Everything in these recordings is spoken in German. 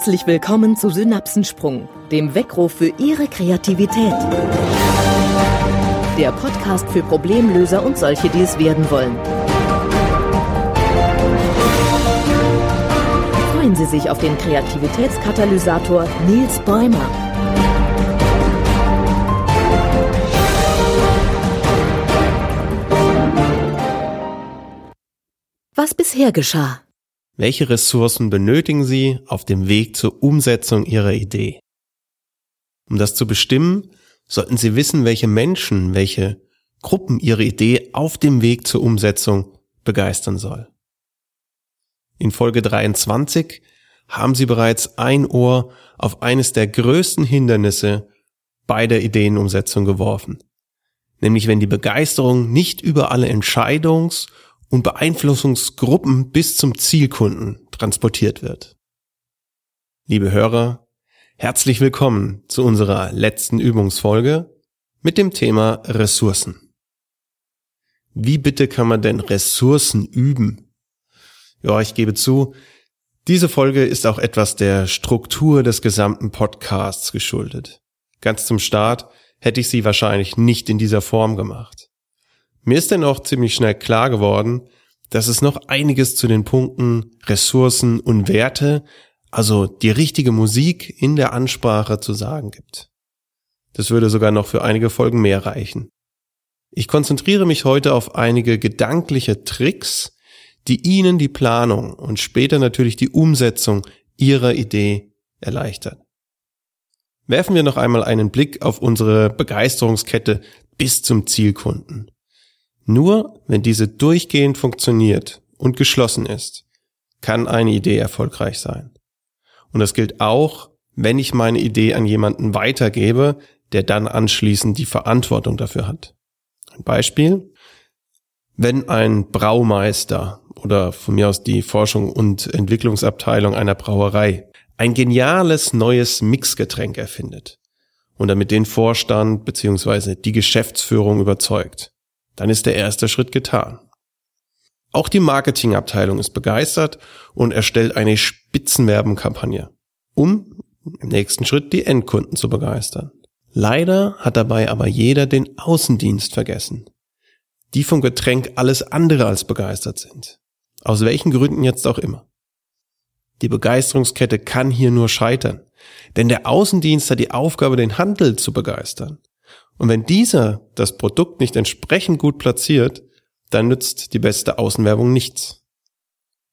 Herzlich willkommen zu Synapsensprung, dem Weckruf für Ihre Kreativität. Der Podcast für Problemlöser und solche, die es werden wollen. Freuen Sie sich auf den Kreativitätskatalysator Nils Bäumer. Was bisher geschah. Welche Ressourcen benötigen Sie auf dem Weg zur Umsetzung Ihrer Idee? Um das zu bestimmen, sollten Sie wissen, welche Menschen, welche Gruppen Ihre Idee auf dem Weg zur Umsetzung begeistern soll. In Folge 23 haben Sie bereits ein Ohr auf eines der größten Hindernisse bei der Ideenumsetzung geworfen. Nämlich wenn die Begeisterung nicht über alle Entscheidungs- und Beeinflussungsgruppen bis zum Zielkunden transportiert wird. Liebe Hörer, herzlich willkommen zu unserer letzten Übungsfolge mit dem Thema Ressourcen. Wie bitte kann man denn Ressourcen üben? Ja, ich gebe zu, diese Folge ist auch etwas der Struktur des gesamten Podcasts geschuldet. Ganz zum Start hätte ich sie wahrscheinlich nicht in dieser Form gemacht. Mir ist denn auch ziemlich schnell klar geworden, dass es noch einiges zu den Punkten Ressourcen und Werte, also die richtige Musik in der Ansprache zu sagen gibt. Das würde sogar noch für einige Folgen mehr reichen. Ich konzentriere mich heute auf einige gedankliche Tricks, die Ihnen die Planung und später natürlich die Umsetzung Ihrer Idee erleichtern. Werfen wir noch einmal einen Blick auf unsere Begeisterungskette bis zum Zielkunden. Nur wenn diese durchgehend funktioniert und geschlossen ist, kann eine Idee erfolgreich sein. Und das gilt auch, wenn ich meine Idee an jemanden weitergebe, der dann anschließend die Verantwortung dafür hat. Ein Beispiel. Wenn ein Braumeister oder von mir aus die Forschung und Entwicklungsabteilung einer Brauerei ein geniales neues Mixgetränk erfindet und damit den Vorstand bzw. die Geschäftsführung überzeugt, dann ist der erste Schritt getan. Auch die Marketingabteilung ist begeistert und erstellt eine Spitzenwerbenkampagne, um im nächsten Schritt die Endkunden zu begeistern. Leider hat dabei aber jeder den Außendienst vergessen, die vom Getränk alles andere als begeistert sind. Aus welchen Gründen jetzt auch immer. Die Begeisterungskette kann hier nur scheitern, denn der Außendienst hat die Aufgabe, den Handel zu begeistern. Und wenn dieser das Produkt nicht entsprechend gut platziert, dann nützt die beste Außenwerbung nichts.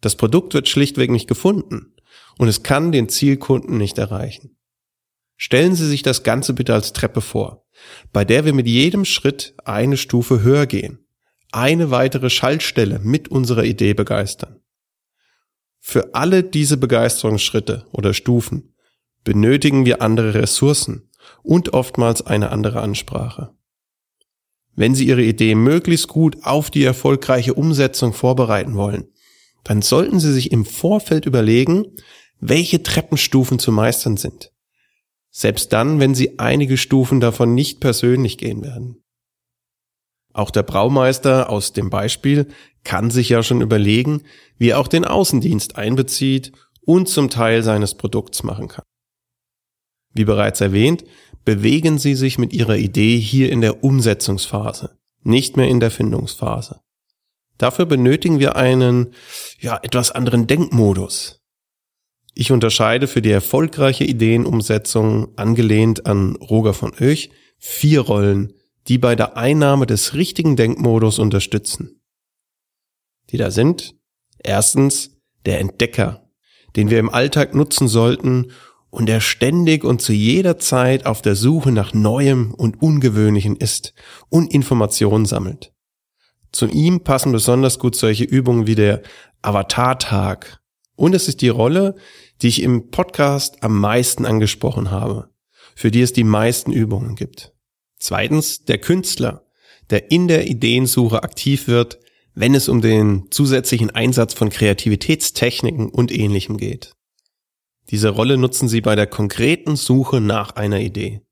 Das Produkt wird schlichtweg nicht gefunden und es kann den Zielkunden nicht erreichen. Stellen Sie sich das Ganze bitte als Treppe vor, bei der wir mit jedem Schritt eine Stufe höher gehen, eine weitere Schaltstelle mit unserer Idee begeistern. Für alle diese Begeisterungsschritte oder Stufen benötigen wir andere Ressourcen, und oftmals eine andere Ansprache. Wenn Sie Ihre Idee möglichst gut auf die erfolgreiche Umsetzung vorbereiten wollen, dann sollten Sie sich im Vorfeld überlegen, welche Treppenstufen zu meistern sind. Selbst dann, wenn Sie einige Stufen davon nicht persönlich gehen werden. Auch der Braumeister aus dem Beispiel kann sich ja schon überlegen, wie er auch den Außendienst einbezieht und zum Teil seines Produkts machen kann. Wie bereits erwähnt, bewegen Sie sich mit Ihrer Idee hier in der Umsetzungsphase, nicht mehr in der Findungsphase. Dafür benötigen wir einen, ja, etwas anderen Denkmodus. Ich unterscheide für die erfolgreiche Ideenumsetzung, angelehnt an Roger von Oech, vier Rollen, die bei der Einnahme des richtigen Denkmodus unterstützen. Die da sind, erstens, der Entdecker, den wir im Alltag nutzen sollten, und er ständig und zu jeder Zeit auf der Suche nach Neuem und Ungewöhnlichen ist und Informationen sammelt. Zu ihm passen besonders gut solche Übungen wie der Avatar-Tag. Und es ist die Rolle, die ich im Podcast am meisten angesprochen habe, für die es die meisten Übungen gibt. Zweitens der Künstler, der in der Ideensuche aktiv wird, wenn es um den zusätzlichen Einsatz von Kreativitätstechniken und ähnlichem geht. Diese Rolle nutzen sie bei der konkreten Suche nach einer Idee.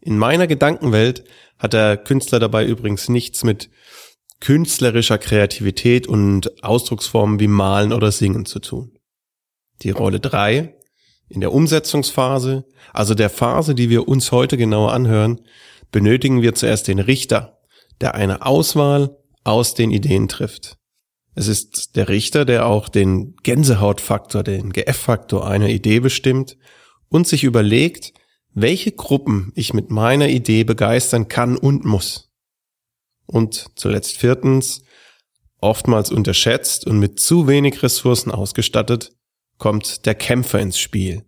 In meiner Gedankenwelt hat der Künstler dabei übrigens nichts mit künstlerischer Kreativität und Ausdrucksformen wie Malen oder Singen zu tun. Die Rolle drei In der Umsetzungsphase, also der Phase, die wir uns heute genauer anhören, benötigen wir zuerst den Richter, der eine Auswahl aus den Ideen trifft. Es ist der Richter, der auch den Gänsehautfaktor, den GF-Faktor einer Idee bestimmt und sich überlegt, welche Gruppen ich mit meiner Idee begeistern kann und muss. Und zuletzt viertens, oftmals unterschätzt und mit zu wenig Ressourcen ausgestattet, kommt der Kämpfer ins Spiel,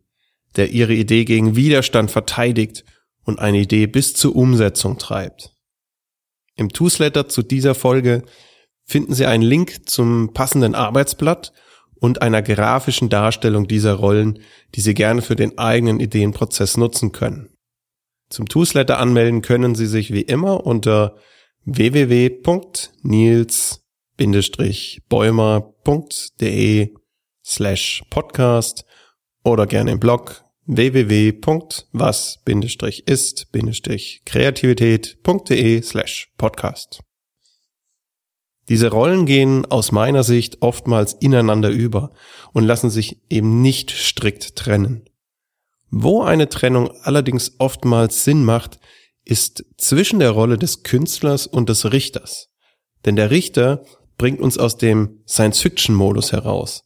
der ihre Idee gegen Widerstand verteidigt und eine Idee bis zur Umsetzung treibt. Im Newsletter zu dieser Folge finden Sie einen Link zum passenden Arbeitsblatt und einer grafischen Darstellung dieser Rollen, die Sie gerne für den eigenen Ideenprozess nutzen können. Zum Newsletter anmelden können Sie sich wie immer unter www.nils-bäumer.de slash podcast oder gerne im Blog www.was-ist-kreativität.de slash podcast. Diese Rollen gehen aus meiner Sicht oftmals ineinander über und lassen sich eben nicht strikt trennen. Wo eine Trennung allerdings oftmals Sinn macht, ist zwischen der Rolle des Künstlers und des Richters. Denn der Richter bringt uns aus dem Science-Fiction-Modus heraus.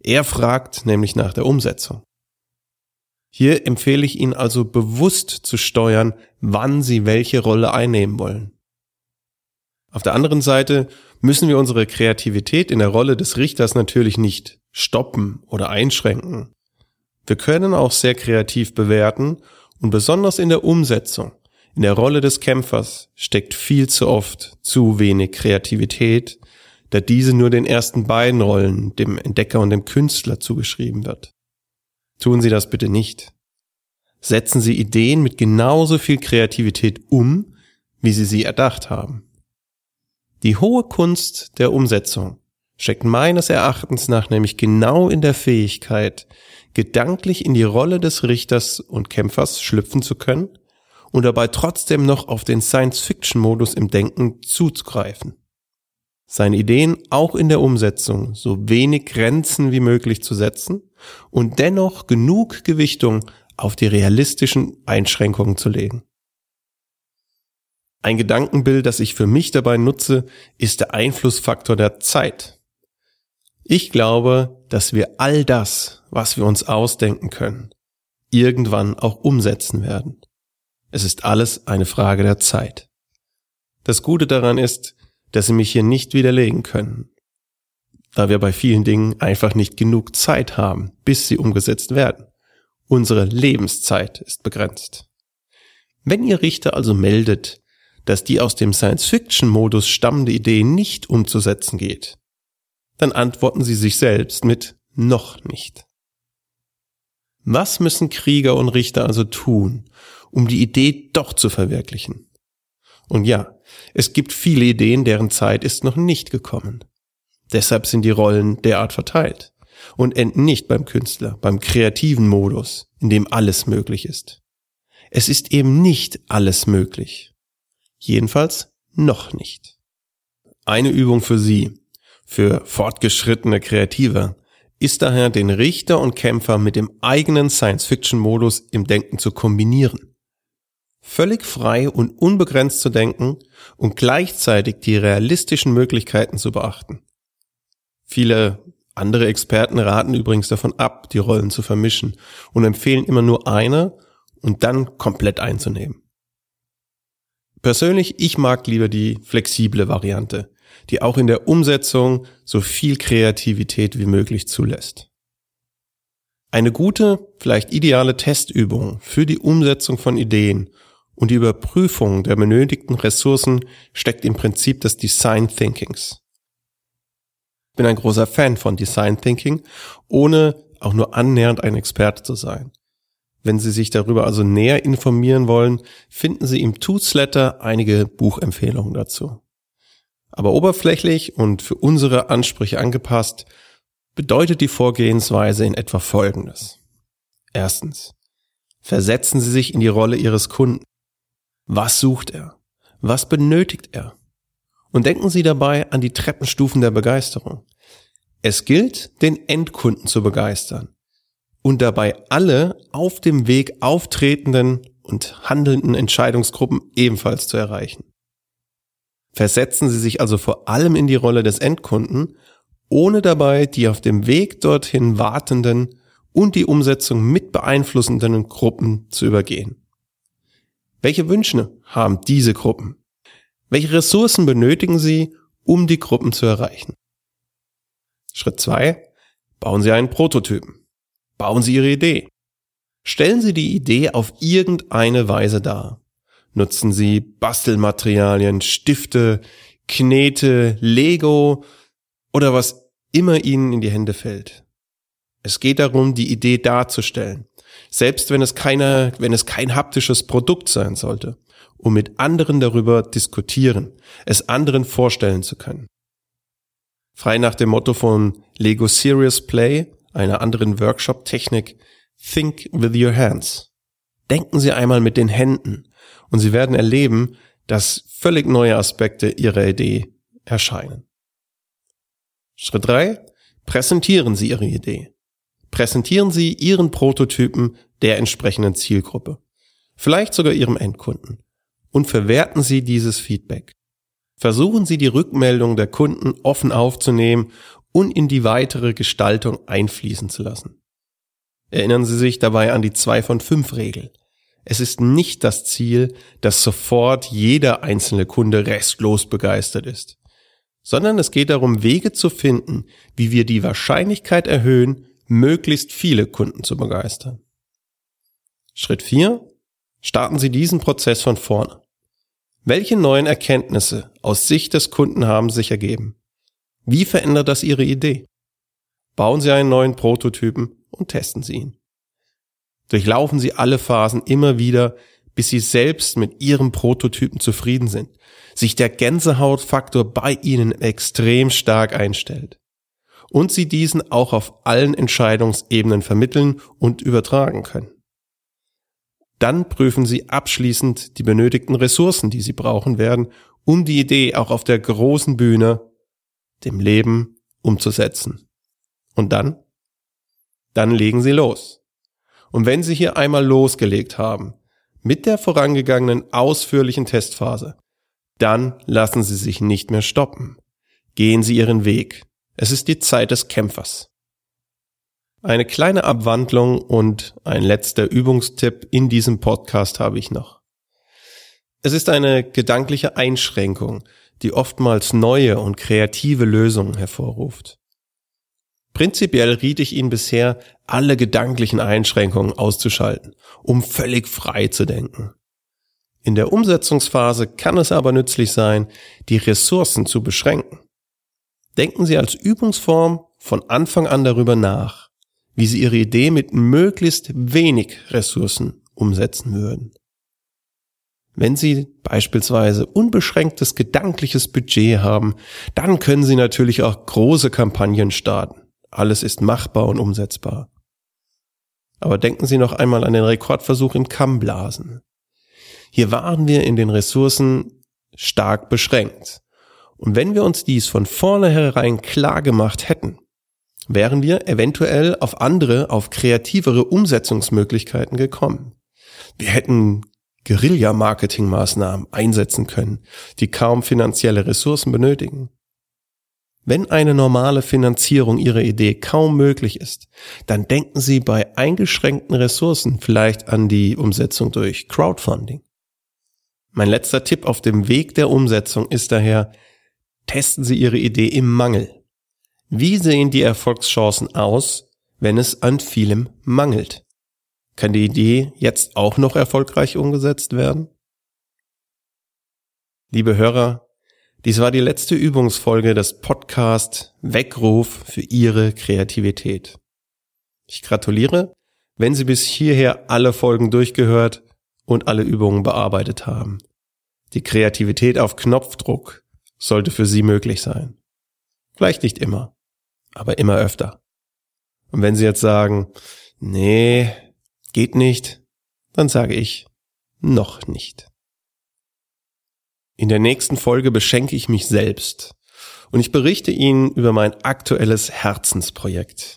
Er fragt nämlich nach der Umsetzung. Hier empfehle ich Ihnen also bewusst zu steuern, wann Sie welche Rolle einnehmen wollen. Auf der anderen Seite müssen wir unsere Kreativität in der Rolle des Richters natürlich nicht stoppen oder einschränken. Wir können auch sehr kreativ bewerten und besonders in der Umsetzung, in der Rolle des Kämpfers steckt viel zu oft zu wenig Kreativität, da diese nur den ersten beiden Rollen, dem Entdecker und dem Künstler, zugeschrieben wird. Tun Sie das bitte nicht. Setzen Sie Ideen mit genauso viel Kreativität um, wie Sie sie erdacht haben. Die hohe Kunst der Umsetzung steckt meines Erachtens nach nämlich genau in der Fähigkeit, gedanklich in die Rolle des Richters und Kämpfers schlüpfen zu können und dabei trotzdem noch auf den Science-Fiction-Modus im Denken zuzugreifen. Seine Ideen auch in der Umsetzung so wenig Grenzen wie möglich zu setzen und dennoch genug Gewichtung auf die realistischen Einschränkungen zu legen. Ein Gedankenbild, das ich für mich dabei nutze, ist der Einflussfaktor der Zeit. Ich glaube, dass wir all das, was wir uns ausdenken können, irgendwann auch umsetzen werden. Es ist alles eine Frage der Zeit. Das Gute daran ist, dass Sie mich hier nicht widerlegen können, da wir bei vielen Dingen einfach nicht genug Zeit haben, bis sie umgesetzt werden. Unsere Lebenszeit ist begrenzt. Wenn Ihr Richter also meldet, dass die aus dem Science-Fiction-Modus stammende Idee nicht umzusetzen geht, dann antworten sie sich selbst mit noch nicht. Was müssen Krieger und Richter also tun, um die Idee doch zu verwirklichen? Und ja, es gibt viele Ideen, deren Zeit ist noch nicht gekommen. Deshalb sind die Rollen derart verteilt und enden nicht beim Künstler, beim kreativen Modus, in dem alles möglich ist. Es ist eben nicht alles möglich. Jedenfalls noch nicht. Eine Übung für Sie, für fortgeschrittene Kreative, ist daher den Richter und Kämpfer mit dem eigenen Science-Fiction-Modus im Denken zu kombinieren. Völlig frei und unbegrenzt zu denken und gleichzeitig die realistischen Möglichkeiten zu beachten. Viele andere Experten raten übrigens davon ab, die Rollen zu vermischen und empfehlen immer nur eine und dann komplett einzunehmen. Persönlich, ich mag lieber die flexible Variante, die auch in der Umsetzung so viel Kreativität wie möglich zulässt. Eine gute, vielleicht ideale Testübung für die Umsetzung von Ideen und die Überprüfung der benötigten Ressourcen steckt im Prinzip des Design Thinkings. Ich bin ein großer Fan von Design Thinking, ohne auch nur annähernd ein Experte zu sein. Wenn Sie sich darüber also näher informieren wollen, finden Sie im Toothsletter einige Buchempfehlungen dazu. Aber oberflächlich und für unsere Ansprüche angepasst, bedeutet die Vorgehensweise in etwa Folgendes. Erstens. Versetzen Sie sich in die Rolle Ihres Kunden. Was sucht er? Was benötigt er? Und denken Sie dabei an die Treppenstufen der Begeisterung. Es gilt, den Endkunden zu begeistern und dabei alle auf dem Weg auftretenden und handelnden Entscheidungsgruppen ebenfalls zu erreichen. Versetzen Sie sich also vor allem in die Rolle des Endkunden, ohne dabei die auf dem Weg dorthin wartenden und die Umsetzung mit beeinflussenden Gruppen zu übergehen. Welche Wünsche haben diese Gruppen? Welche Ressourcen benötigen sie, um die Gruppen zu erreichen? Schritt zwei: Bauen Sie einen Prototypen. Bauen Sie Ihre Idee. Stellen Sie die Idee auf irgendeine Weise dar. Nutzen Sie Bastelmaterialien, Stifte, Knete, Lego oder was immer Ihnen in die Hände fällt. Es geht darum, die Idee darzustellen, selbst wenn es keine, wenn es kein haptisches Produkt sein sollte, um mit anderen darüber diskutieren, es anderen vorstellen zu können. Frei nach dem Motto von Lego Serious Play, einer anderen Workshop-Technik, Think with your hands. Denken Sie einmal mit den Händen und Sie werden erleben, dass völlig neue Aspekte Ihrer Idee erscheinen. Schritt drei: Präsentieren Sie Ihre Idee. Präsentieren Sie Ihren Prototypen der entsprechenden Zielgruppe, vielleicht sogar Ihrem Endkunden, und verwerten Sie dieses Feedback. Versuchen Sie die Rückmeldung der Kunden offen aufzunehmen und in die weitere Gestaltung einfließen zu lassen. Erinnern Sie sich dabei an die 2 von 5 Regel. Es ist nicht das Ziel, dass sofort jeder einzelne Kunde restlos begeistert ist, sondern es geht darum, Wege zu finden, wie wir die Wahrscheinlichkeit erhöhen, möglichst viele Kunden zu begeistern. Schritt 4. Starten Sie diesen Prozess von vorne. Welche neuen Erkenntnisse aus Sicht des Kunden haben sich ergeben? Wie verändert das Ihre Idee? Bauen Sie einen neuen Prototypen und testen Sie ihn. Durchlaufen Sie alle Phasen immer wieder, bis Sie selbst mit Ihrem Prototypen zufrieden sind, sich der Gänsehautfaktor bei Ihnen extrem stark einstellt und Sie diesen auch auf allen Entscheidungsebenen vermitteln und übertragen können. Dann prüfen Sie abschließend die benötigten Ressourcen, die Sie brauchen werden, um die Idee auch auf der großen Bühne, dem Leben, umzusetzen. Und dann? Dann legen Sie los. Und wenn Sie hier einmal losgelegt haben, mit der vorangegangenen ausführlichen Testphase, dann lassen Sie sich nicht mehr stoppen. Gehen Sie Ihren Weg. Es ist die Zeit des Kämpfers. Eine kleine Abwandlung und ein letzter Übungstipp in diesem Podcast habe ich noch. Es ist eine gedankliche Einschränkung, die oftmals neue und kreative Lösungen hervorruft. Prinzipiell riet ich Ihnen bisher, alle gedanklichen Einschränkungen auszuschalten, um völlig frei zu denken. In der Umsetzungsphase kann es aber nützlich sein, die Ressourcen zu beschränken. Denken Sie als Übungsform von Anfang an darüber nach, wie Sie Ihre Idee mit möglichst wenig Ressourcen umsetzen würden. Wenn Sie beispielsweise unbeschränktes gedankliches Budget haben, dann können Sie natürlich auch große Kampagnen starten. Alles ist machbar und umsetzbar. Aber denken Sie noch einmal an den Rekordversuch im Kammblasen. Hier waren wir in den Ressourcen stark beschränkt. Und wenn wir uns dies von vornherein klar gemacht hätten, wären wir eventuell auf andere, auf kreativere Umsetzungsmöglichkeiten gekommen. Wir hätten Guerilla-Marketing-Maßnahmen einsetzen können, die kaum finanzielle Ressourcen benötigen. Wenn eine normale Finanzierung Ihrer Idee kaum möglich ist, dann denken Sie bei eingeschränkten Ressourcen vielleicht an die Umsetzung durch Crowdfunding. Mein letzter Tipp auf dem Weg der Umsetzung ist daher, testen Sie Ihre Idee im Mangel. Wie sehen die Erfolgschancen aus, wenn es an vielem mangelt? Kann die Idee jetzt auch noch erfolgreich umgesetzt werden? Liebe Hörer, dies war die letzte Übungsfolge des Podcast Weckruf für Ihre Kreativität. Ich gratuliere, wenn Sie bis hierher alle Folgen durchgehört und alle Übungen bearbeitet haben. Die Kreativität auf Knopfdruck sollte für Sie möglich sein. Vielleicht nicht immer, aber immer öfter. Und wenn Sie jetzt sagen, nee, geht nicht, dann sage ich, noch nicht. In der nächsten Folge beschenke ich mich selbst und ich berichte Ihnen über mein aktuelles Herzensprojekt.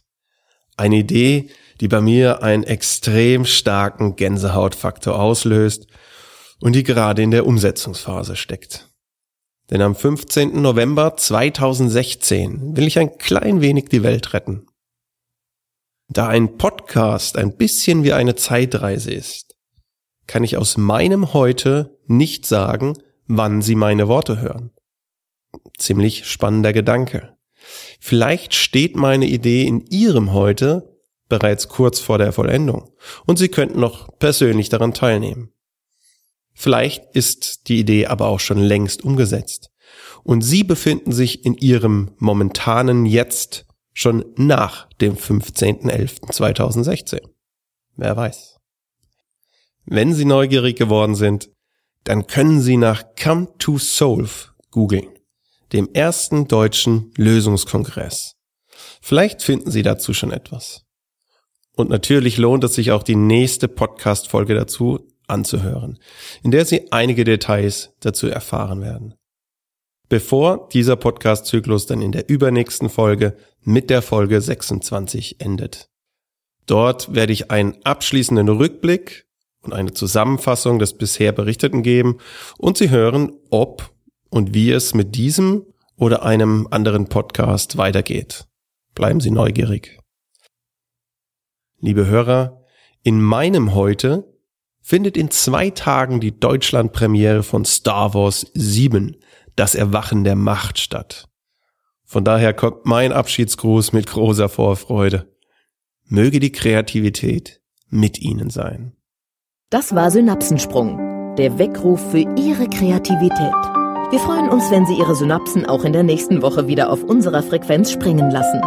Eine Idee, die bei mir einen extrem starken Gänsehautfaktor auslöst und die gerade in der Umsetzungsphase steckt. Denn am 15. November 2016 will ich ein klein wenig die Welt retten. Da ein Podcast ein bisschen wie eine Zeitreise ist, kann ich aus meinem Heute nicht sagen, wann Sie meine Worte hören. Ziemlich spannender Gedanke. Vielleicht steht meine Idee in Ihrem Heute bereits kurz vor der Vollendung und Sie könnten noch persönlich daran teilnehmen. Vielleicht ist die Idee aber auch schon längst umgesetzt und Sie befinden sich in Ihrem momentanen Jetzt schon nach dem 15.11.2016. Wer weiß. Wenn Sie neugierig geworden sind, dann können Sie nach Come to Solve googeln, dem ersten deutschen Lösungskongress. Vielleicht finden Sie dazu schon etwas. Und natürlich lohnt es sich auch die nächste Podcast-Folge dazu anzuhören, in der Sie einige Details dazu erfahren werden. Bevor dieser Podcast-Zyklus dann in der übernächsten Folge mit der Folge 26 endet. Dort werde ich einen abschließenden Rückblick und eine Zusammenfassung des bisher Berichteten geben und Sie hören, ob und wie es mit diesem oder einem anderen Podcast weitergeht. Bleiben Sie neugierig. Liebe Hörer, in meinem heute findet in zwei Tagen die Deutschlandpremiere von Star Wars 7, das Erwachen der Macht statt. Von daher kommt mein Abschiedsgruß mit großer Vorfreude. Möge die Kreativität mit Ihnen sein. Das war Synapsensprung, der Weckruf für Ihre Kreativität. Wir freuen uns, wenn Sie Ihre Synapsen auch in der nächsten Woche wieder auf unserer Frequenz springen lassen.